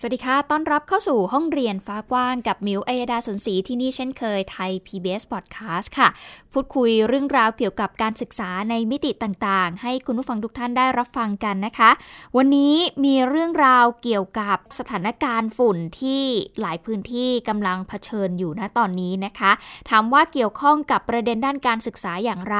สวัสดีค่ะ ต้อนรับเข้าสู่ห้องเรียนฟ้ากว้างกับมิวอัยดาสนศรีที่นี่เช่นเคยไทย PBS Podcast ค่ะ พูดคุยเรื่องราวเกี่ยวกับการศึกษาในมิติต่างๆ ให้คุณผู้ฟังทุกท่านได้รับฟังกันนะคะ วันนี้มีเรื่องราวเกี่ยวกับสถานการณ์ฝุ่นที่หลายพื้นที่กำลังเผชิญอยู่ณตอนนี้นะคะ ถามว่าเกี่ยวข้องกับประเด็นด้านการศึกษาอย่างไร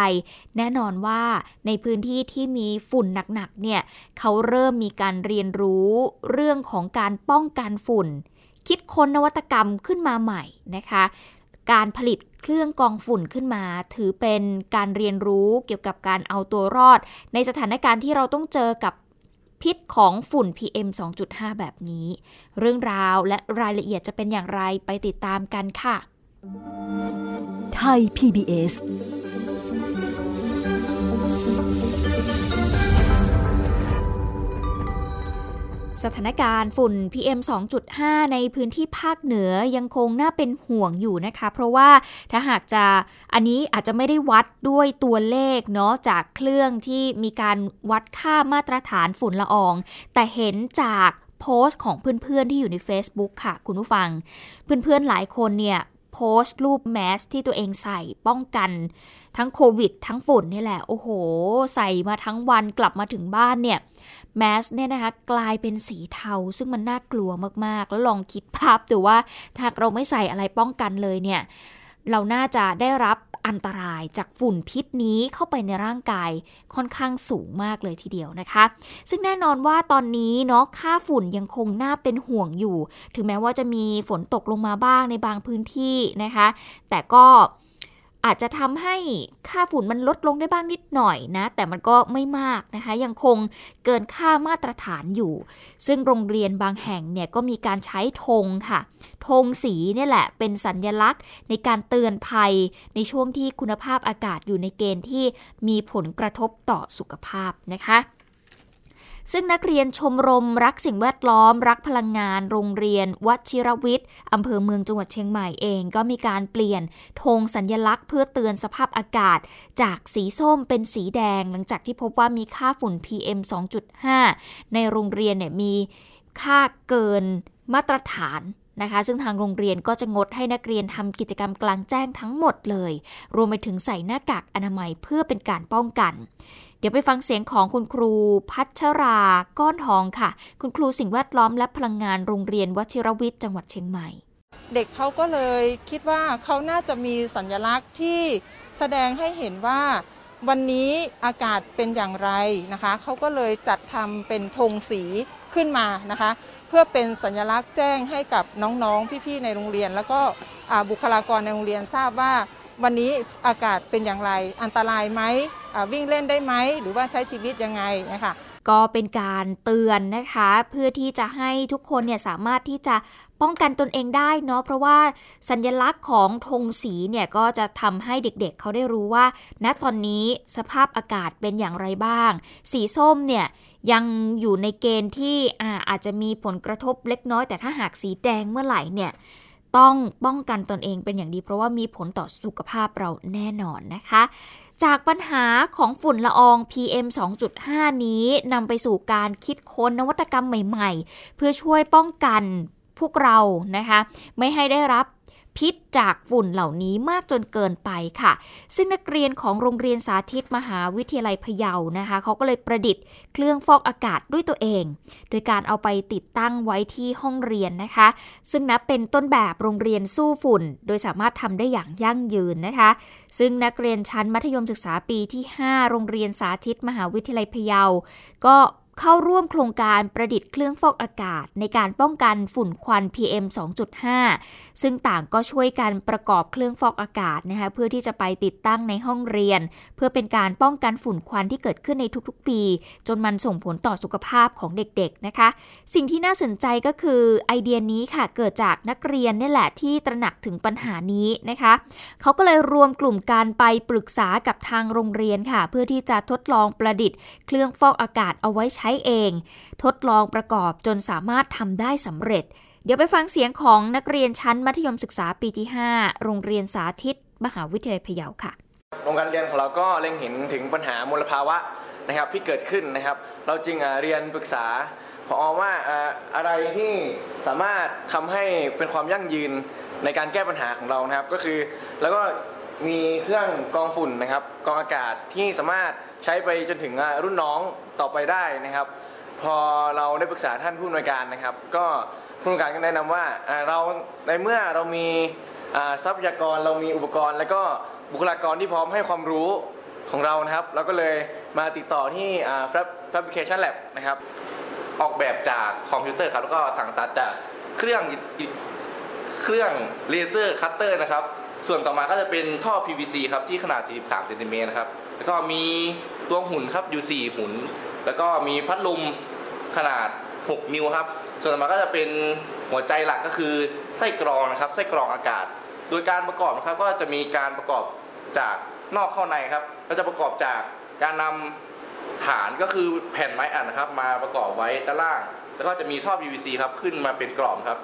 แน่นอนว่าในพื้นที่ที่มีฝุ่นหนักๆเนี่ยเขาเริ่มมีการเรียนรู้เรื่องของการป้องกันฝุ่น คิดค้นนวัตกรรมขึ้นมาใหม่นะคะ การผลิตเครื่องกองฝุ่นขึ้นมา ถือเป็นการเรียนรู้เกี่ยวกับการเอาตัวรอด ในสถานการณ์ที่เราต้องเจอกับพิษของฝุ่น PM 2.5 แบบนี้ เรื่องราวและรายละเอียดจะเป็นอย่างไรไปติดตามกันค่ะ ไทย PBS สถานการณ์ฝุ่น PM 2.5 ในพื้นที่ภาคเหนือยังคงน่าเป็นห่วงอยู่นะคะ เพราะว่าถ้าหากจะอันนี้อาจจะไม่ได้วัดด้วยตัวเลขเนาะจากเครื่องที่มีการวัดค่ามาตรฐานฝุ่นละออง แต่เห็นจากโพสต์ของเพื่อนๆที่อยู่ใน Facebook ค่ะ คุณผู้ฟัง เพื่อนๆหลายคนเนี่ย โพสต์รูปแมสที่ตัวเองใส่ป้องกัน ทั้งโควิด ทั้งฝุ่นนี่แหละ โอ้โห ใส่มาทั้งวันกลับมาถึงบ้านเนี่ยแมสเนี่ยนะคะกลายเป็นสีเทาซึ่งมันน่ากลัวมากๆ แล้วลองคิดภาพดูว่าถ้าเราไม่ใส่อะไรป้องกันเลยเนี่ยเราน่าจะได้รับ อันตรายจากฝุ่นพิษนี้เข้าไปในร่างกายค่อนข้างสูงมากเลยทีเดียวนะคะ ซึ่งแน่นอนว่าตอนนี้เนาะค่าฝุ่นยังคงน่าเป็นห่วงอยู่ ถึงแม้ว่าจะมีฝนตกลงมาบ้างในบางพื้นที่นะคะ แต่ก็ อาจจะทำให้ค่าฝุ่นมันลดลงได้บ้างนิดหน่อยนะ แต่มันก็ไม่มากนะคะ ยังคงเกินค่ามาตรฐานอยู่ ซึ่งโรงเรียนบางแห่งเนี่ยก็มีการใช้ธงค่ะธงสีเนี่ยแหละเป็นสัญญลักษณ์ในการเตือนภัยในช่วงที่คุณภาพอากาศอยู่ในเกณฑ์ที่มีผลกระทบต่อสุขภาพนะคะ ซึ่งนักเรียนชมรมรักสิ่งแวดล้อม รักพลังงาน โรงเรียนวชิรวิทย์อำเภอเมืองจังหวัดเชียงใหม่เอง ก็มีการเปลี่ยนธงสัญญลักษณ์เพื่อเตือนสภาพอากาศ จากสีส้มเป็นสีแดง หลังจากที่พบว่ามีค่าฝุ่น PM 2.5 ในโรงเรียนเนี่ยมีค่าเกินมาตรฐานนะคะซึ่งทางโรงเรียนก็จะงดให้นักเรียนทำกิจกรรมกลางแจ้งทั้งหมดเลย รวมไปถึงใส่หน้ากากอนามัยเพื่อเป็นการป้องกัน เดี๋ยวไปฟังเสียงของคุณครูพัชราก้อนทองค่ะ คุณครูสิ่งแวดล้อมและพลังงานโรงเรียนวชิรวิทย์จังหวัดเชียงใหม่ เด็กเขาก็เลยคิดว่าเขาน่าจะมีสัญลักษณ์ที่แสดงให้เห็นว่าวันนี้อากาศเป็นอย่างไรนะคะ เขาก็เลยจัดทำเป็นธงสีขึ้นมานะคะ เพื่อเป็นสัญลักษณ์แจ้งให้กับน้องๆ พี่ๆ ในโรงเรียน แล้วก็บุคลากรในโรงเรียนทราบว่า วันนี้อากาศเป็นอย่างไร อันตรายไหม วิ่งเล่นได้ไหม หรือว่าใช้ชีวิตยังไงนะคะก็เป็นการเตือนนะคะ เพื่อที่จะให้ทุกคนเนี่ยสามารถที่จะป้องกันตนเองได้เนาะเพราะว่าสัญลักษณ์ของธงสีเนี่ยก็จะทำให้เด็กๆเเขาได้รู้ว่า ณตอนนี้สภาพอากาศเป็นอย่างไรบ้าง สีส้มเนี่ยยังอยู่ในเกณฑ์ที่อาอาจจะมีผลกระทบเล็กน้อย แต่ถ้าหากสีแดงเมื่อไหร่เนี่ยต้องป้องกันตนเองเป็นอย่างดี เพราะว่ามีผลต่อสุขภาพเราแน่นอนนะคะ จากปัญหาของฝุ่นละออง PM 2.5 นี้นำไปสู่การคิดค้นนวัตกรรมใหม่ ๆ เพื่อช่วยป้องกันพวกเรานะคะ ไม่ให้ได้รับ พิษจากฝุ่นเหล่านี้มากจนเกินไปค่ะ ซึ่งนักเรียนของโรงเรียนสาธิตมหาวิทยาลัยพะเยานะคะเขาก็เลยประดิษฐ์เครื่องฟอกอากาศด้วยตัวเอง โดยการเอาไปติดตั้งไว้ที่ห้องเรียนนะคะ ซึ่งนับเป็นต้นแบบโรงเรียนสู้ฝุ่น โดยสามารถทำได้อย่างยั่งยืนนะคะ ซึ่งนักเรียนชั้นมัธยมศึกษาปีที่ 5 โรงเรียนสาธิตมหาวิทยาลัยพะเยาก็ เข้าร่วมโครงการประดิษฐ์เครื่องฟอกอากาศ ในการป้องกันฝุ่นควัน PM 2.5 ซึ่งต่างก็ช่วยกันประกอบเครื่องฟอกอากาศนะคะเพื่อที่จะไปติดตั้งในห้องเรียน เพื่อเป็นการป้องกันฝุ่นควันที่เกิดขึ้นในทุกๆ ปี จนมันส่งผลต่อสุขภาพของเด็กๆนะคะ สิ่งที่น่าสนใจก็คือไอเดียนี้ค่ะเกิดจากนักเรียนนี่แหละที่ตระหนักถึงปัญหานี้นะคะเขาก็เลยรวมกลุ่มการไปปรึกษากับทางโรงเรียนค่ะ เพื่อที่จะทดลองประดิษฐ์ เครื่องฟอกอากาศเอาไว้ใช้เอง ทดลองประกอบจนสามารถทำได้สำเร็จ เดี๋ยวไปฟังเสียงของนักเรียนชั้นมัธยมศึกษาปีที่ 5 โรงเรียนสาธิต มหาวิทยาลัยพะเยาค่ะโรงการเรียนของเราก็เล็งเห็นถึงปัญหามลภาวะนะครับที่เกิดขึ้นนะครับ เราจึงเรียนปรึกษาพอว่าอะไรที่สามารถทำให้เป็นความยั่งยืนในการแก้ปัญหาของเรานะครับ ก็คือแล้วก็ มีเครื่องกองฝุ่นนะครับกองอากาศที่สามารถใช้ไปจนถึงรุ่นน้องต่อไปได้นะครับ พอเราได้ปรึกษาท่านผู้อำนวยการนะครับ ก็ผู้อำนวยการก็แนะนำว่าเราในเมื่อเรามีทรัพยากรเรามีอุปกรณ์ และก็บุคลากรที่พร้อมให้ความรู้ของเรานะครับ เราก็เลยมาติดต่อที่ Fabrication Lab นะครับ ออกแบบจากคอมพิวเตอร์ครับแล้วก็สั่งตัดจากเครื่องเครื่อง laser cutter นะครับ ส่วนต่อมาก็จะเป็นท่อ PVC ครับที่ขนาด 43เซนติเมตรครับ แล้วก็มีตัวหุ่นครับอยู่ 4 หุ่น แล้วก็มีพัดลมขนาด 6 นิ้วครับ ส่วนต่อมาก็จะเป็นหัวใจหลักก็คือไส้กรองนะครับ ไส้กรองอากาศ โดยการประกอบนะครับก็จะมีการประกอบจากนอกเข้าในครับ ก็จะประกอบจากการนำฐานก็คือแผ่นไม้อัดนะครับ มาประกอบไว้ด้านล่าง แล้วก็จะมีท่อ PVC ครับขึ้นมาเป็นกรอบครับ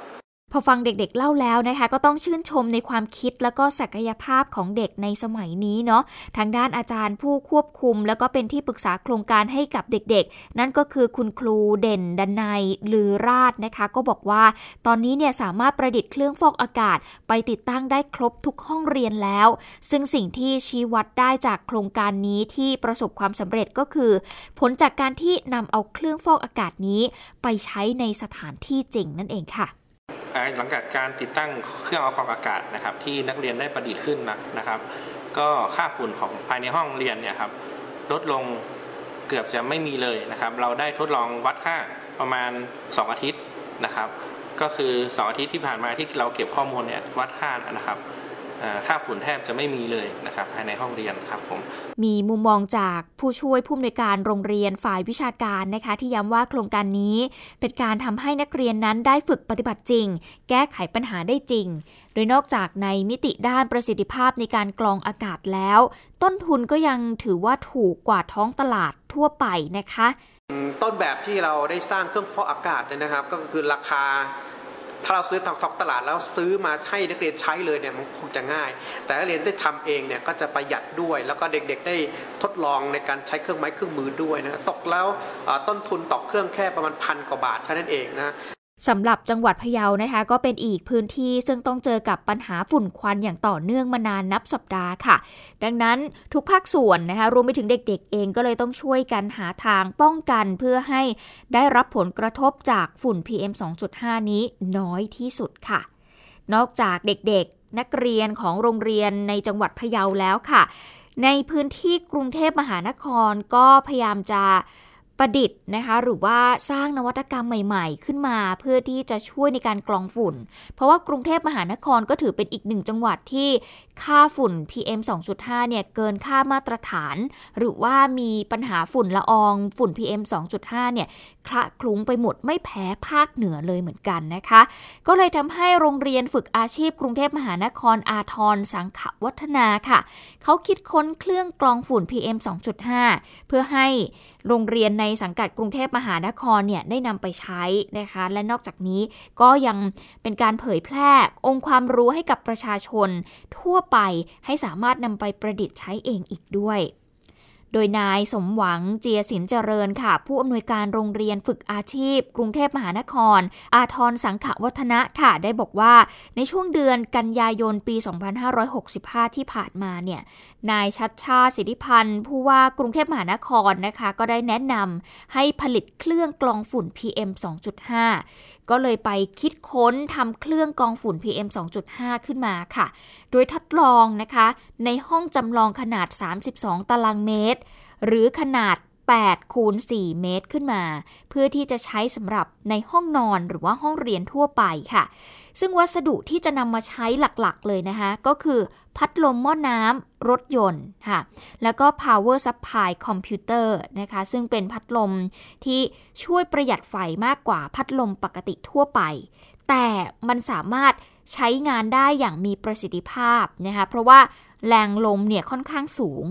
พอฟังเด็กๆเล่าแล้วนะคะ ก็ต้องชื่นชมในความคิดแล้วก็ศักยภาพของเด็กในสมัยนี้เนาะทางด้านอาจารย์ผู้ควบคุม แล้วก็เป็นที่ปรึกษาโครงการให้กับเด็กๆ นั่นก็คือคุณครูเด่นดันไนหรือราชนะคะ ก็บอกว่า ตอนนี้เนี่ยสามารถประดิษฐ์เครื่องฟอกอากาศ ไปติดตั้งได้ครบทุกห้องเรียนแล้ว ซึ่งสิ่งที่ชี้วัดได้จากโครงการนี้ที่ประสบความสำเร็จก็คือ ผลจากการที่นำเอาเครื่องฟอกอากาศนี้ ไปใช้ในสถานที่จริงนั่นเองค่ะ หลังจากการติดตั้งเครื่องเอากองอากาศนะครับ ที่นักเรียนได้ประดิษฐ์ขึ้นนะครับ ก็ค่าฝุ่นของภายในห้องเรียนเนี่ยครับลดลงเกือบจะไม่มีเลยนะครับ เราได้ทดลองวัดค่าประมาณ 2 อาทิตย์นะครับ ก็คือ 2 อาทิตย์ที่ผ่านมาที่เราเก็บข้อมูลเนี่ยวัดค่านะครับ ค่าฝุ่นแทบจะไม่มีเลยนะครับภายในห้องเรียนครับผมมีมุมมองจากผู้ช่วยผู้อำนวยการโรงเรียนฝ่ายวิชาการนะคะที่ย้ำว่าโครงการนี้ เป็นการทำให้นักเรียนนั้นได้ฝึกปฏิบัติจริง แก้ไขปัญหาได้จริง โดยนอกจากในมิติด้านประสิทธิภาพในการกรองอากาศแล้ว ต้นทุนก็ยังถือว่าถูกกว่าท้องตลาดทั่วไปนะคะ ต้นแบบที่เราได้สร้างเครื่องฟอกอากาศนะครับ ก็คือราคา ถ้าเราซื้อทางท้องตลาดแล้วซื้อมาให้นักเรียนใช้เลยเนี่ยมันคงจะง่าย แต่นักเรียนได้ทำเองเนี่ยก็จะประหยัดด้วย แล้วก็เด็กๆได้ทดลองในการใช้เครื่องไม้เครื่องมือด้วยนะตกแล้วต้นทุนต่อเครื่องแค่ประมาณพันกว่าบาทเท่านั้นเองนะ สำหรับจังหวัดพะเยานะคะ ก็เป็นอีกพื้นที่ซึ่งต้องเจอกับปัญหาฝุ่นควันอย่างต่อเนื่องมานานนับสัปดาห์ค่ะ ดังนั้นทุกภาคส่วนนะคะรวมไปถึงเด็กๆ เองก็เลยต้องช่วยกันหาทางป้องกันเพื่อให้ได้รับผลกระทบจากฝุ่น PM 2.5 นี้น้อยที่สุดค่ะ นอกจากเด็กๆ นักเรียนของโรงเรียนในจังหวัดพะเยาแล้วค่ะ ในพื้นที่กรุงเทพมหานครก็พยายามจะ ประดิษฐ์นะคะหรือว่าสร้างนวัตกรรมใหม่ๆ ขึ้นมาเพื่อที่จะช่วยในการกรองฝุ่น เพราะว่ากรุงเทพมหานครก็ถือเป็นอีกหนึ่งจังหวัดที่ค่าฝุ่น PM 2.5 เนี่ยเกินค่ามาตรฐาน หรือว่ามีปัญหาฝุ่นละอองฝุ่น PM 2.5 เนี่ยคละคลุ้งไปหมดไม่แพ้ภาคเหนือเลยเหมือนกันนะคะ ก็เลยทำให้โรงเรียนฝึกอาชีพกรุงเทพมหานครอาทรสังขวัฒนาค่ะ เขาคิดค้นเครื่องกรองฝุ่น PM 2.5 เพื่อให้โรงเรียนในสังกัดกรุงเทพมหานครเนี่ยได้นำไปใช้นะคะ และนอกจากนี้ก็ยังเป็นการเผยแพร่องค์ความรู้ให้กับประชาชนทั่วไปให้สามารถนำไปประดิษฐ์ใช้เองอีกด้วย โดยนายสมหวังเจียสินเจริญค่ะ ผู้อำนวยการโรงเรียนฝึกอาชีพ กรุงเทพมหานคร อาทรสังขวัฒนะค่ะ ได้บอกว่าในช่วงเดือนกันยายนปี 2565 ที่ผ่านมาเนี่ยนายชัดชาสิทธิพันธ์ผู้ว่ากรุงเทพมหานครนะคะ ก็ได้แนะนำให้ผลิตเครื่องกรองฝุ่น PM 2.5 ก็เลยไปคิดค้นทำเครื่องกรองฝุ่น PM 2.5 ขึ้นมาค่ะ โดยทดลองนะคะ ในห้องจำลองขนาด 32 ตารางเมตร หรือขนาด8คูณ4เมตรขึ้นมา เพื่อที่จะใช้สำหรับในห้องนอนหรือว่าห้องเรียนทั่วไปค่ะ ซึ่งวัสดุที่จะนำมาใช้หลักๆ เลยนะคะ ก็คือพัดลมหม้อน้ำรถยนต์ค่ะ แล้วก็ power supply computer นะคะ ซึ่งเป็นพัดลมที่ช่วยประหยัดไฟมากกว่าพัดลมปกติทั่วไป แต่มันสามารถ ใช้งานได้อย่างมีประสิทธิภาพนะคะเพราะว่าแรงลมเนี่ยค่อนข้างสูง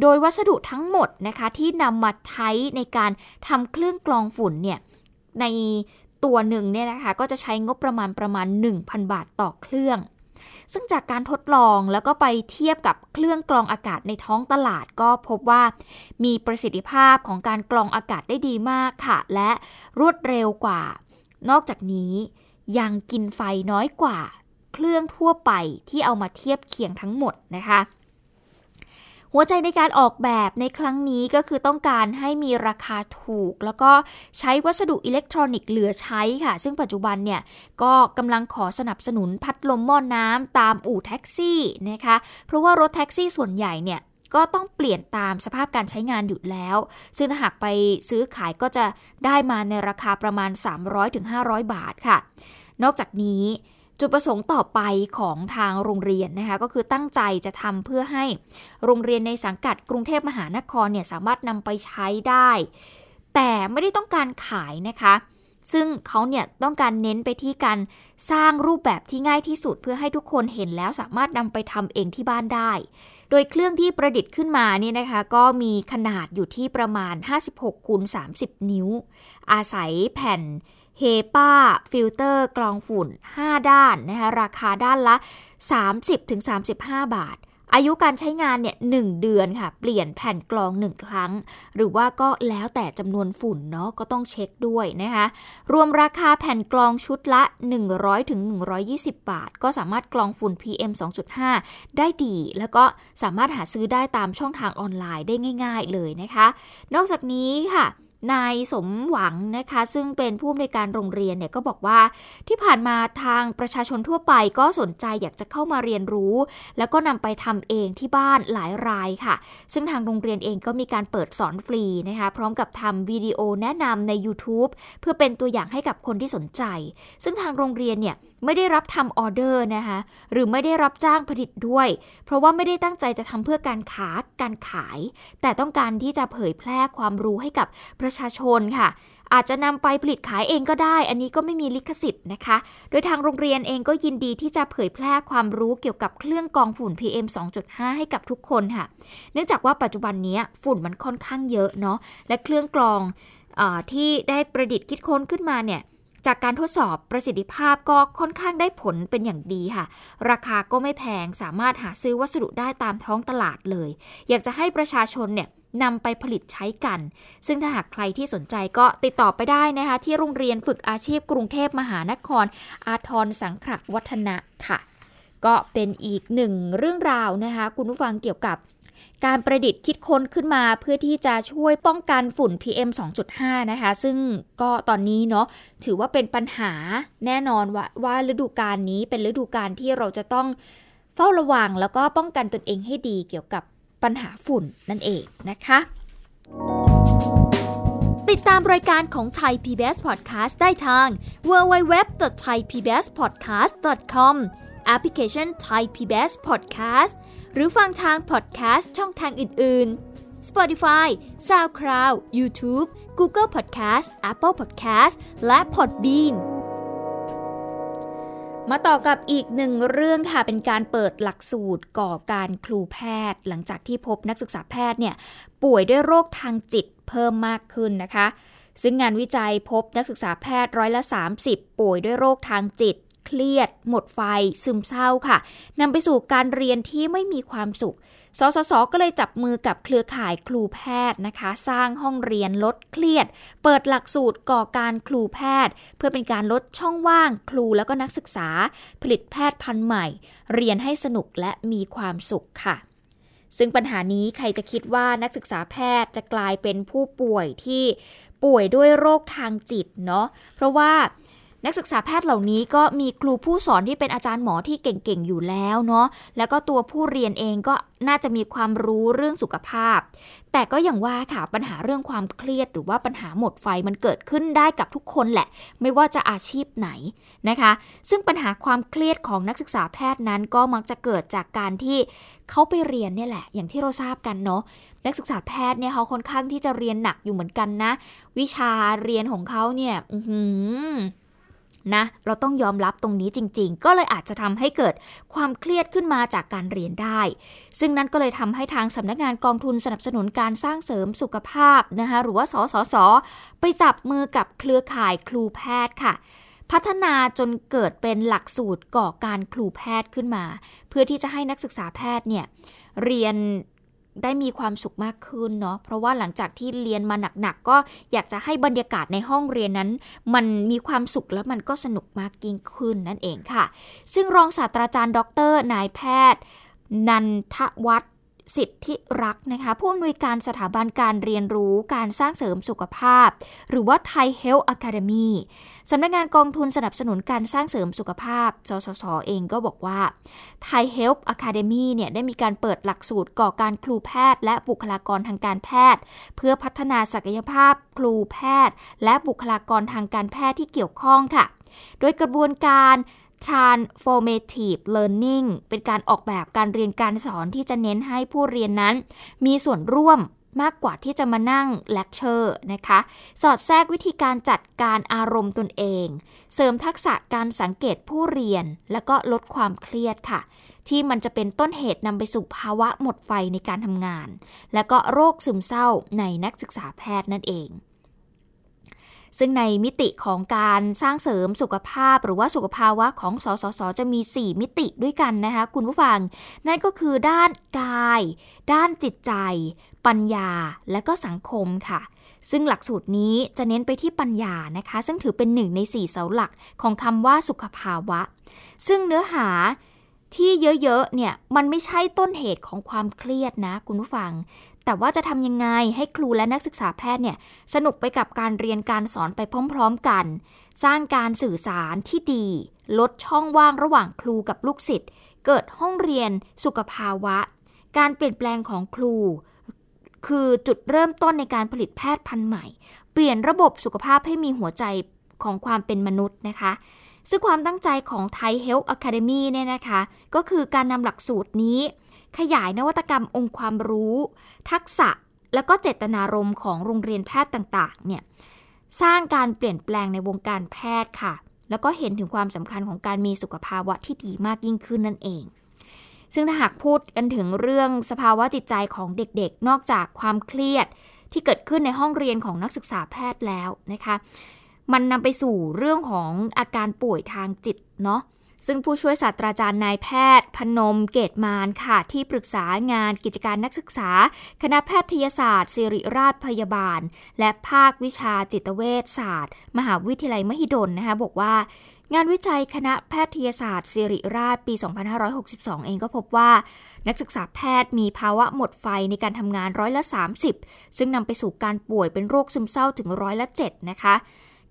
โดยวัสดุทั้งหมดนะคะที่นำมาใช้ในการทำเครื่องกรองฝุ่นเนี่ยในตัวหนึ่งเนี่ยนะคะก็จะใช้งบประมาณประมาณ 1,000 บาทต่อเครื่อง ซึ่งจากการทดลองแล้วก็ไปเทียบกับเครื่องกรองอากาศในท้องตลาดก็พบว่ามีประสิทธิภาพของการกรองอากาศได้ดีมากค่ะ และรวดเร็วกว่า นอกจากนี้ ยังกินไฟน้อยกว่าเครื่องทั่วไปที่เอามาเทียบเคียงทั้งหมดนะคะ หัวใจในการออกแบบในครั้งนี้ก็คือต้องการให้มีราคาถูก แล้วก็ใช้วัสดุอิเล็กทรอนิกส์เหลือใช้ค่ะ ซึ่งปัจจุบันเนี่ยก็กำลังขอสนับสนุนพัดลมหม้อนน้ำตามอู่แท็กซี่นะคะ เพราะว่ารถแท็กซี่ส่วนใหญ่เนี่ยก็ต้องเปลี่ยนตามสภาพการใช้งานอยู่แล้ว ซึ่งถ้าหากไปซื้อขายก็จะได้มาในราคาประมาณ 300-500 บาทค่ะ นอกจากนี้จุดประสงค์ต่อไปของทางโรงเรียนนะคะก็คือตั้งใจจะทำเพื่อให้โรงเรียนในสังกัดกรุงเทพมหานครเนี่ยสามารถนำไปใช้ได้ แต่ไม่ได้ต้องการขายนะคะ ซึ่งเขาเนี่ยต้องการเน้นไปที่การสร้างรูปแบบที่ง่ายที่สุด เพื่อให้ทุกคนเห็นแล้วสามารถนำไปทำเองที่บ้านได้ โดยเครื่องที่ประดิษฐ์ขึ้นมาเนี่ยนะคะก็มีขนาดอยู่ที่ประมาณ 56คูณ30 นิ้ว อาศัยแผ่น HEPA filter กรองฝุ่น 5 ด้านนะคะราคาด้านละ 30-35 บาท อายุการใช้งานเนี่ยหเดือนค่ะ เปลี่ยนแผ่นกรอง1ครั้ง หรือว่าก็แล้วแต่จำนวนฝุ่นเนาะก็ต้องเช็คด้วยนะคะ รวมราคาแผ่นกรองชุดละ 100-120 บาท ก็สามารถกรองฝุ่น PM 2.5 ได้ดี แล้วก็สามารถหาซื้อได้ตามช่องทางออนไลน์ได้ง่าย ๆ เลยนะคะ นอกจากนี้ค่ะ นายสมหวังนะคะ ซึ่งเป็นผู้อำนวยการโรงเรียนเนี่ยก็บอกว่าที่ผ่านมาทางประชาชนทั่วไปก็สนใจอยากจะเข้ามาเรียนรู้ แล้วก็นำไปทำเองที่บ้านหลายรายค่ะ ซึ่งทางโรงเรียนเองก็มีการเปิดสอนฟรีนะคะ พร้อมกับทำวิดีโอแนะนำใน YouTube เพื่อเป็นตัวอย่างให้กับคนที่สนใจ ซึ่งทางโรงเรียนเนี่ยไม่ได้รับทำออเดอร์นะคะ หรือไม่ได้รับจ้างผลิตด้วย เพราะว่าไม่ได้ตั้งใจจะทำเพื่อการค้าการขาย แต่ต้องการที่จะเผยแพร่ความรู้ให้กับประชาชนค่ะ อาจจะนำไปผลิตขายเองก็ได้ อันนี้ก็ไม่มีลิขสิทธิ์นะคะ โดยทางโรงเรียนเองก็ยินดีที่จะเผยแพร่ความรู้เกี่ยวกับเครื่องกรองฝุ่น PM 2.5 ให้กับทุกคนค่ะ เนื่องจากว่าปัจจุบันนี้ฝุ่นมันค่อนข้างเยอะเนาะ และเครื่องกรองอที่ได้ประดิษฐ์คิดค้นขึ้นมาเนี่ยจากการทดสอบประสิทธิภาพก็ค่อนข้างได้ผลเป็นอย่างดีค่ะ ราคาก็ไม่แพงสามารถหาซื้อวัสดุได้ตามท้องตลาดเลย อยากจะให้ประชาชนเนี่ย นำไปผลิตใช้กัน ซึ่งถ้าหากใครที่สนใจก็ติดต่อไปได้นะคะ ที่โรงเรียนฝึกอาชีพกรุงเทพมหานคร อาทรสังขวัฒนะค่ะ ก็เป็นอีกหนึ่งเรื่องราวนะคะ คุณผู้ฟังเกี่ยวกับการประดิษฐ์คิดค้นขึ้นมาเพื่อที่จะช่วยป้องกันฝุ่น PM 2.5 นะคะ ซึ่งก็ตอนนี้เนาะถือว่าเป็นปัญหาแน่นอนว่าว่าฤดูกาลนี้เป็นฤดูกาลที่เราจะต้องเฝ้าระวังแล้วก็ป้องกันตนเองให้ดีเกี่ยวกับ ปัญหาฝุ่นนั่นเองนะคะ ติดตามรายการของไทย PBS Podcast ได้ทาง www.thaipbspodcast.com แอปพลิเคชัน Thai PBS Podcast หรือฟังทางพอดแคสต์ช่องทางอื่น ๆ Spotify, SoundCloud, YouTube, Google Podcast, Apple Podcast และ Podbean มาต่อกับอีกหนึ่งเรื่องค่ะ เป็นการเปิดหลักสูตรก่อการครูแพทย์ หลังจากที่พบนักศึกษาแพทย์เนี่ยป่วยด้วยโรคทางจิตเพิ่มมากขึ้นนะคะ ซึ่งงานวิจัยพบนักศึกษาแพทย์ร้อยละ 30 ป่วยด้วยโรคทางจิต เครียด หมดไฟ ซึมเศร้าค่ะนำไปสู่การเรียนที่ไม่มีความสุข สสส ก็เลยจับมือกับเครือข่ายครูแพทย์นะคะ สร้างห้องเรียนลดเครียด เปิดหลักสูตรก่อการครูแพทย์ เพื่อเป็นการลดช่องว่างครูแล้วก็นักศึกษา ผลิตแพทย์พันธุ์ใหม่ เรียนให้สนุกและมีความสุขค่ะซึ่งปัญหานี้ใครจะคิดว่านักศึกษาแพทย์จะกลายเป็นผู้ป่วยที่ป่วยด้วยโรคทางจิตเนาะเพราะว่า นักศึกษาแพทย์เหล่านี้ก็มีครูผู้สอนที่เป็นอาจารย์หมอที่เก่งๆอยู่แล้วเนาะแล้วก็ตัวผู้เรียนเองก็น่าจะมีความรู้เรื่องสุขภาพ แต่ก็อย่างว่าค่ะปัญหาเรื่องความเครียด หรือว่าปัญหาหมดไฟมันเกิดขึ้นได้กับทุกคนแหละ ไม่ว่าจะอาชีพไหนนะคะ ซึ่งปัญหาความเครียดของนักศึกษาแพทย์นั้นก็มักจะเกิดจากการที่เขาไปเรียนเนี่ยแหละ อย่างที่เราทราบกันเนาะนักศึกษาแพทย์เนี่ยเขาค่อนข้างที่จะเรียนหนักอยู่เหมือนกันนะ วิชาเรียนของเขาเนี่ยอื นะเราต้องยอมรับตรงนี้จริง ๆ ก็เลยอาจจะทำให้เกิดความเครียดขึ้นมาจากการเรียนได้ ซึ่งนั้นก็เลยทำให้ทางสำนักงานกองทุนสนับสนุนการสร้างเสริมสุขภาพนะคะหรือว่าสสส ไปจับมือกับเครือข่ายครูแพทย์ค่ะพัฒนาจนเกิดเป็นหลักสูตรก่อการครูแพทย์ขึ้นมา เพื่อที่จะให้นักศึกษาแพทย์เนี่ยเรียน ได้มีความสุขมากขึ้นเนาะเพราะว่าหลังจากที่เรียนมาหนักๆก็อยากจะให้บรรยากาศในห้องเรียนนั้น มันมีความสุขแล้วมันก็สนุกมากยิ่งขึ้นนั่นเองค่ะ ซึ่งรองศาสตราจารย์ ดรนายแพทย์ นันทวัฒน์ สิทธิรักนะคะผู้อำนวยการสถาบันการเรียนรู้การสร้างเสริมสุขภาพ หรือว่า Thai Health Academy สำนักงานกองทุนสนับสนุนการสร้างเสริมสุขภาพสสสเองก็บอกว่า Thai Health Academy เนี่ยได้มีการเปิดหลักสูตรก่อการครูแพทย์ และบุคลากรทางการแพทย์ เพื่อพัฒนาศักยภาพครูแพทย์ และบุคลากรทางการแพทย์ที่เกี่ยวข้องค่ะ โดยกระบวนการ transformative learning เป็นการออกแบบการเรียนการสอนที่จะเน้นให้ผู้เรียนนั้น มีส่วนร่วมมากกว่าที่จะมานั่งเลคเชอร์นะคะ สอดแทรกวิธีการจัดการอารมณ์ตนเอง เสริมทักษะการสังเกตผู้เรียน แล้วก็ลดความเครียดค่ะ ที่มันจะเป็นต้นเหตุนำไปสู่ภาวะหมดไฟในการทำงาน และก็โรคซึมเศร้าในนักศึกษาแพทย์นั่นเอง ซึ่งในมิติของการสร้างเสริมสุขภาพ หรือว่าสุขภาวะของสสสจะมี 4 มิติด้วยกันนะคะคุณผู้ฟัง นั่นก็คือด้านกาย ด้านจิตใจ ปัญญา และก็สังคมค่ะซึ่งหลักสูตรนี้จะเน้นไปที่ปัญญานะคะ ซึ่งถือเป็นหนึ่งใน4เสาหลักของคำว่าสุขภาวะ ซึ่งเนื้อหาที่เยอะๆเนี่ยมันไม่ใช่ต้นเหตุของความเครียดนะคุณผู้ฟัง แต่ว่าจะทำยังไงให้ครูและนักศึกษาแพทย์เนี่ยสนุกไปกับการเรียนการสอนไปพร้อมๆกัน สร้างการสื่อสารที่ดี ลดช่องว่างระหว่างครูกับลูกศิษย์เกิดห้องเรียนสุขภาวะ การเปลี่ยนแปลงของครู คือจุดเริ่มต้นในการผลิตแพทย์พันธุ์ใหม่ เปลี่ยนระบบสุขภาพให้มีหัวใจของความเป็นมนุษย์นะคะ ซึ่งความตั้งใจของ Thai Health Academy เนี่ยนะคะ ก็คือการนำหลักสูตรนี้ ขยายนวัตกรรมองค์ความรู้ ทักษะแล้วก็เจตนารมณ์ของโรงเรียนแพทย์ต่างๆเนี่ยสร้างการเปลี่ยนแปลงในวงการแพทย์ค่ะ แล้วก็เห็นถึงความสำคัญของการมีสุขภาวะที่ดีมากยิ่งขึ้นนั่นเอง ซึ่งถ้าหากพูดกันถึงเรื่องสภาวะจิตใจของเด็กๆ นอกจากความเครียดที่เกิดขึ้นในห้องเรียนของนักศึกษาแพทย์แล้วนะคะ มันนำไปสู่เรื่องของอาการป่วยทางจิตเนาะ ซึ่งผู้ช่วยศาสตราจารย์นายแพทย์ พนมเกตมานค่ะ ที่ปรึกษางานกิจการนักศึกษา คณะแพทยศาสตร์ศิริราชพยาบาล และภาควิชาจิตเวชศาสตร์ มหาวิทยาลัยมหิดลนะคะบอกว่างานวิจัยคณะแพทยศาสตร์ศิริราชปี 2562 เองก็พบว่า นักศึกษาแพทย์มีภาวะหมดไฟในการทำงานร้อยละ 30 ซึ่งนำไปสู่การป่วยเป็นโรคซึมเศร้าถึงร้อยละ 7 นะคะ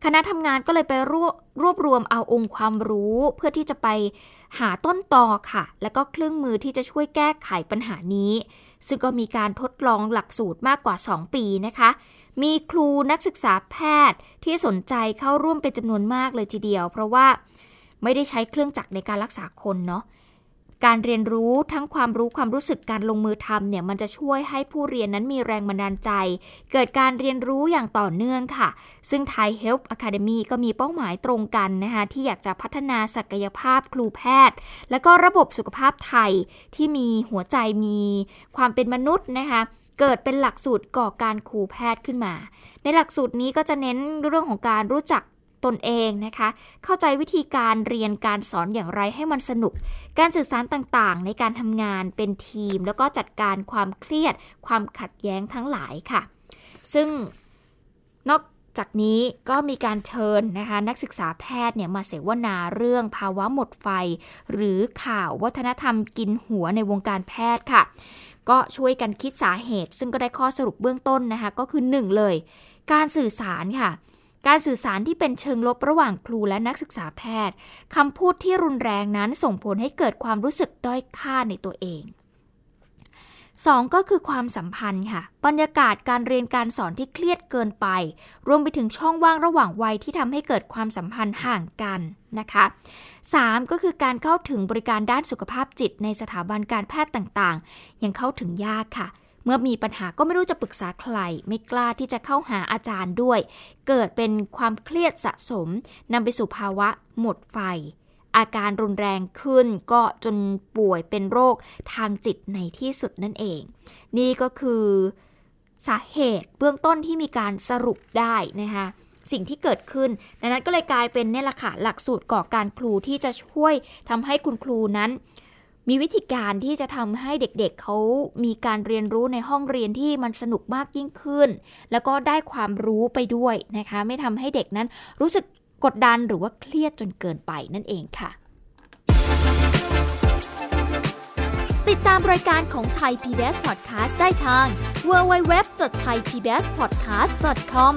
คณะทำงานก็เลยไปรวบรวบรวมเอาองค์ความรู้เพื่อที่จะไปหาต้นตอค่ะ แล้วก็เครื่องมือที่จะช่วยแก้ไขปัญหานี้ ซึ่งก็มีการทดลองหลักสูตรมากกว่า 2 ปีนะคะ มีครูนักศึกษาแพทย์ที่สนใจเข้าร่วมเป็นจำนวนมากเลยทีเดียว เพราะว่าไม่ได้ใช้เครื่องจักรในการรักษาคนเนาะ การเรียนรู้ทั้งความรู้ความรู้สึกการลงมือทำเนี่ยมันจะช่วยให้ผู้เรียนนั้นมีแรงบันดาลใจ เกิดการเรียนรู้อย่างต่อเนื่องค่ะ ซึ่ง Thai Health Academy ก็มีเป้าหมายตรงกันนะคะที่อยากจะพัฒนาศักยภาพครูแพทย์ และก็ระบบสุขภาพไทยที่มีหัวใจมีความเป็นมนุษย์นะคะเกิดเป็นหลักสูตรก่อการครูแพทย์ขึ้นมา ในหลักสูตรนี้ก็จะเน้นเรื่องของการรู้จัก ตนเองนะคะ เข้าใจวิธีการเรียนการสอนอย่างไรให้มันสนุก การสื่อสารต่างๆ ในการทำงานเป็นทีม แล้วก็จัดการความเครียด ความขัดแย้งทั้งหลายค่ะ ซึ่งนอกจากนี้ก็มีการเชิญนะคะนักศึกษาแพทย์เนี่ยมาเสวนาเรื่องภาวะหมดไฟ หรือข่าววัฒนธรรมกินหัวในวงการแพทย์ค่ะ ก็ช่วยกันคิดสาเหตุ ซึ่งก็ได้ข้อสรุปเบื้องต้นนะคะก็คือ 1 เลย การสื่อสารค่ะ การสื่อสารที่เป็นเชิงลบระหว่างครูและนักศึกษาแพทย์คำพูดที่รุนแรงนั้นส่งผลให้เกิดความรู้สึกด้อยค่าในตัวเองสองก็คือความสัมพันธ์ค่ะ บรรยากาศการเรียนการสอนที่เครียดเกินไป รวมไปถึงช่องว่างระหว่างวัยที่ทำให้เกิดความสัมพันธ์ห่างกันนะคะ 3. ก็คือการเข้าถึงบริการด้านสุขภาพจิตในสถาบันการแพทย์ต่างๆ ยังเข้าถึงยากค่ะ มื่อมีปัญหาก็ไม่รู้จะปรึกษาใคร ไม่กล้าที่จะเข้าหาอาจารย์ด้วย เกิดเป็นความเครียดสะสมนำไปสู่ภาวะหมดไฟ อาการรุนแรงขึ้นก็จนป่วยเป็นโรคทางจิตในที่สุดนั่นเอง นี่ก็คือสาเหตุเบื้องต้นที่มีการสรุปได้นะคะสิ่งที่เกิดขึ้น ดังนั้นก็เลยกลายเป็นเนี่ยแหละค่ะหลักสูตรก่อการครูที่จะช่วยทำให้คุณครูนั้น มีวิธีการที่จะทำให้เด็กๆเเขามีการเรียนรู้ในห้องเรียนที่มันสนุกมากยิ่งขึ้น แล้วก็ได้ความรู้ไปด้วยนะคะ ไม่ทำให้เด็กนั้นรู้สึกกดดันหรือว่าเครียดจนเกินไปนั่นเองค่ะ ติดตามรายการของไทย PBS Podcast ได้ทาง www.thaipbspodcast.com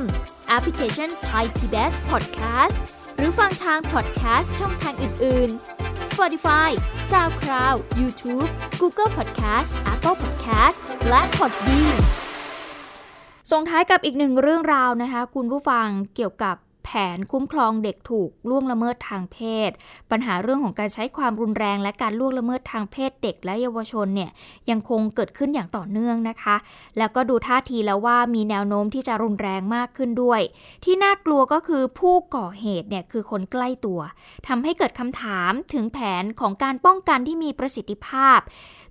แอปพลิเคชัน Thai PBS Podcast หรือฟังทาง podcast ช่องทางอื่น ๆ Spotify SoundCloud YouTube Google Podcast Apple Podcast และ Podbean ส่งท้ายกับอีกหนึ่งเรื่องราวนะคะ คุณผู้ฟังเกี่ยวกับ แผนคุ้มครองเด็กถูกล่วงละเมิดทางเพศ ปัญหาเรื่องของการใช้ความรุนแรง และการล่วงละเมิดทางเพศเด็กและเยาวชนเนี่ยยังคงเกิดขึ้นอย่างต่อเนื่องนะคะ แล้วก็ดูท่าทีแล้วว่ามีแนวโน้มที่จะรุนแรงมากขึ้นด้วย ที่น่ากลัวก็คือผู้ก่อเหตุเนี่ยคือคนใกล้ตัวทำให้เกิดคำถามถึงแผนของการป้องกันที่มีประสิทธิภาพ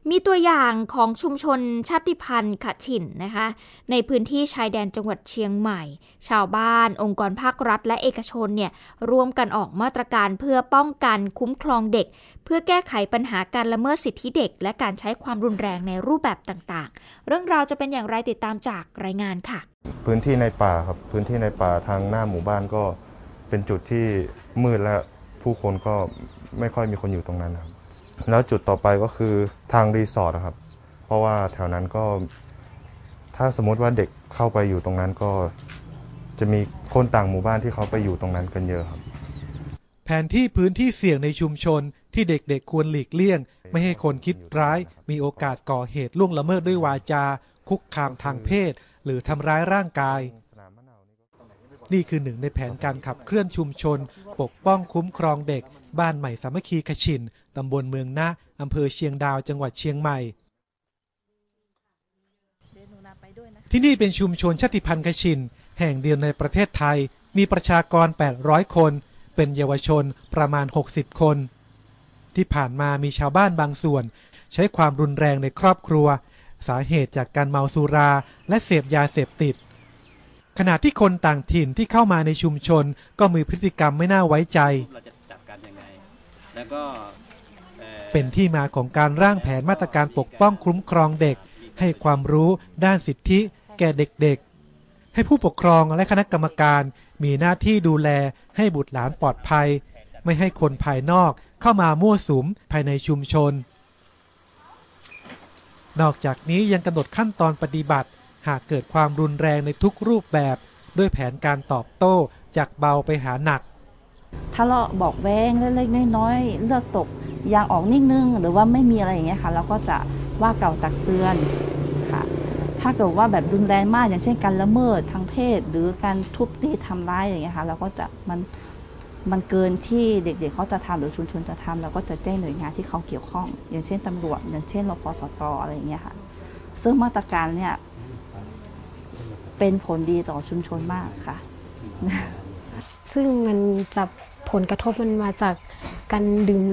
มีตัวอย่างของชุมชนชาติพันธุ์ขะฉินนะคะ ในพื้นที่ชายแดนจังหวัดเชียงใหม่ ชาวบ้าน องค์กรภาครัฐและเอกชนเนี่ยร่วมกันออกมาตรการเพื่อป้องกันคุ้มครองเด็ก เพื่อแก้ไขปัญหาการละเมิดสิทธิเด็ก และการใช้ความรุนแรงในรูปแบบต่างๆ เรื่องราวจะเป็นอย่างไรติดตามจากรายงานค่ะ พื้นที่ในป่าครับพื้นที่ในป่าทางหน้าหมู่บ้านก็เป็นจุดที่มืดและผู้คนก็ไม่ค่อยมีคนอยู่ตรงนั้นครับแล้วจุดต่อไปก็คือทางรีสอร์ทครับ เพราะว่าแถวนั้นก็ ถ้าสมมติว่าเด็กเข้าไปอยู่ตรงนั้นก็ จะมีคนต่างหมู่บ้านที่เขาไปอยู่ตรงนั้นกันเยอะครับ แผนที่พื้นที่เสี่ยงในชุมชนที่เด็กๆควรหลีกเลี่ยง ไม่ให้คนคิดร้าย มีโอกาสก่อเหตุล่วงละเมิดด้วยวาจา คุกคามทางเพศ หรือทำร้ายร่างกาย นี่คือหนึ่งในแผนการขับเคลื่อนชุมชน ปกป้องคุ้มครองเด็ก บ้านใหม่สามัคคีขชินตำบลเมืองนะอำเภอเชียงดาวจังหวัดเชียงใหม่ที่นี่เป็นชุมชนชาติพันธุ์ขชิน แห่งเดียวในประเทศไทยมีประชากร 800 คน เป็นเยาวชนประมาณ 60 คน ที่ผ่านมามีชาวบ้านบางส่วน ใช้ความรุนแรงในครอบครัว สาเหตุจากการเมาสุราและเสพยาเสพติด ขณะที่คนต่างถิ่นที่เข้ามาในชุมชนก็มีพฤติกรรมไม่น่าไว้ใจแล้วก็เป็นที่มาของการร่างแผนมาตรการปกป้องคุ้มครองเด็ก ให้ความรู้ด้านสิทธิแก่เด็กๆ ให้ผู้ปกครองและคณะกรรมการมีหน้าที่ดูแลให้บุตรหลานปลอดภัย ไม่ให้คนภายนอกเข้ามามั่วสุมภายในชุมชน นอกจากนี้ยังกำหนดขั้นตอนปฏิบัติ หากเกิดความรุนแรงในทุกรูปแบบ ด้วยแผนการตอบโต้จากเบาไปหาหนักทะเลาะบอกแวงเล็กๆน้อยๆเลือดตกยางออกนิดนึง หรือว่าไม่มีอะไรอย่างเงี้ยค่ะเราก็จะว่าเก่าตักเตือน ถ้าเกิดว่าแบบรุนแรงมาก อย่างเช่นการละเมิดทางเพศ หรือการทุบตีทำร้ายอย่างเงี้ยค่ะเราก็จะมันมันเกินที่เด็กๆเขาจะทำหรือชุมชนจะทำเราก็จะแจ้งหน่วยงานที่เขาเกี่ยวข้อง อย่างเช่นตำรวจ อย่างเช่นรพสตอะไรอย่างเงี้ยค่ะ ซึ่งมาตรการเนี่ยเป็นผลดีต่อชุมชนมากค่ะ ซึ่งมันจะผลกระทบมันมาจากการดื่ม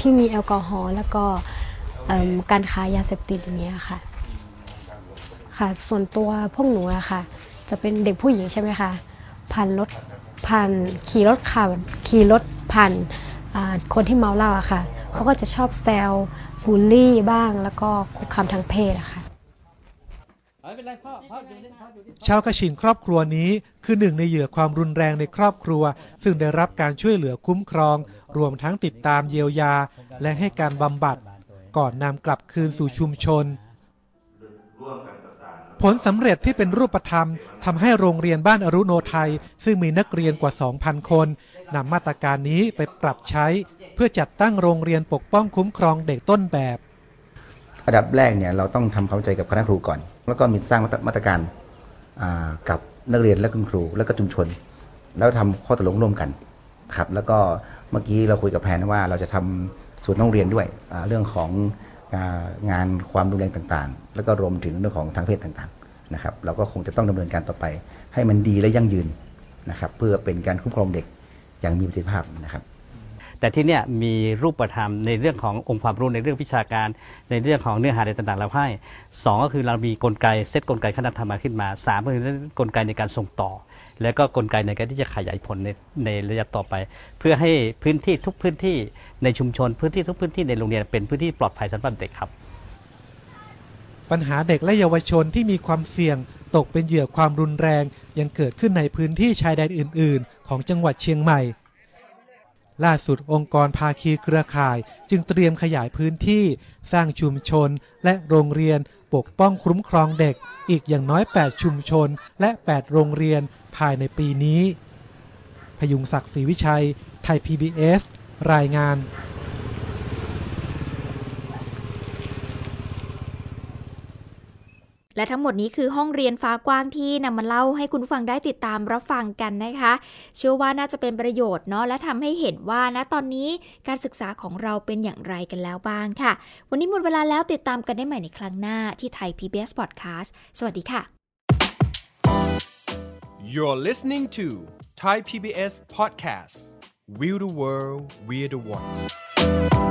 ที่มีแอลกอฮอล์แล้วก็การค้ายาเสพติดอย่างเงี้ยค่ะ ค่ะ ส่วนตัวพวกหนูอะค่ะ จะเป็นเด็กผู้หญิงใช่ไหมคะผ่านรถผ่านขี่รถขับขี่รถผ่านคนที่เมาเหล้าอะค่ะเขาก็จะชอบแซวบูลลี่บ้างแล้วก็คุกคามทางเพศอะค่ะชาวกระชินครอบครัวนี้คือหนึ่งในเหยื่อความรุนแรงในครอบครัว ซึ่งได้รับการช่วยเหลือคุ้มครอง รวมทั้งติดตามเยียวยา และให้การบำบัด ก่อนนำกลับคืนสู่ชุมชน ผลสำเร็จที่เป็นรูปธรรมทำให้โรงเรียนบ้านอรุโนไทย ซึ่งมีนักเรียนกว่า 2,000 คนนำมาตรการนี้ไปปรับใช้ เพื่อจัดตั้งโรงเรียนปกป้องคุ้มครองเด็กต้นแบบอันดับแรกเนี่ยเราต้องทำความเข้าใจกับคณะครูก่อน แล้วก็มีสร้างมาตรการกับนักเรียนและคุณครูและก็ชุมชน แล้วทำข้อตกลงร่วมกันครับแล้วก็เมื่อกี้เราคุยกับแพนว่าเราจะทำส่วนโรงเรียนด้วยเรื่องของ งานความรุนแรงต่างๆ แล้วก็รวมถึงเรื่องของทางเพศต่างๆนะครับเราก็คงจะต้องดำเนินการต่อไป ให้มันดีและยั่งยืนนะครับเพื่อเป็นการคุ้มครองเด็กอย่างมีประสิทธิภาพนะครับ แต่ที่เนี่ยมีรูปธรรมในเรื่องขององค์ความรู้ในเรื่องวิชาการในเรื่องของเนื้อหาอะไรต่างๆ เราให้สองก็คือเรามีกลไกเซตกลไกคณะธรรมาขึ้นมาสามก็คือกลไกในการส่งต่อ แล้วก็กลไกในการที่จะขยายผลในในระยะต่อไป เพื่อให้พื้นที่ทุกพื้นที่ในชุมชน พื้นที่ทุกพื้นที่ในโรงเรียนเป็นพื้นที่ปลอดภัยสำหรับเด็กครับ ปัญหาเด็กและเยาวชนที่มีความเสี่ยงตกเป็นเหยื่อความรุนแรง ยังเกิดขึ้นในพื้นที่ชายแดนอื่น ๆ ของจังหวัดเชียงใหม่ ล่าสุดองค์กรภาคีเครือข่าย จึงเตรียมขยายพื้นที่ สร้างชุมชน และโรงเรียน ปกป้องคุ้มครองเด็ก อีกอย่างน้อย 8 ชุมชน และ 8 โรงเรียน ภายในปีนี้ พยุงศักดิ์ศรีวิชัย ไทย PBS รายงานและทั้งหมดนี้คือห้องเรียนฟ้ากว้างที่นำมาเล่าให้คุณฟังได้ติดตามรับฟังกันนะคะ เชื่อว่าน่าจะเป็นประโยชน์เนาะและทำให้เห็นว่าณตอนนี้การศึกษาของเราเป็นอย่างไรกันแล้วบ้างค่ะ วันนี้หมดเวลาแล้วติดตามกันได้ใหม่ในครั้งหน้าที่ไทย PBS Podcast สวัสดีค่ะ You're listening to Thai PBS Podcast. We the World We the One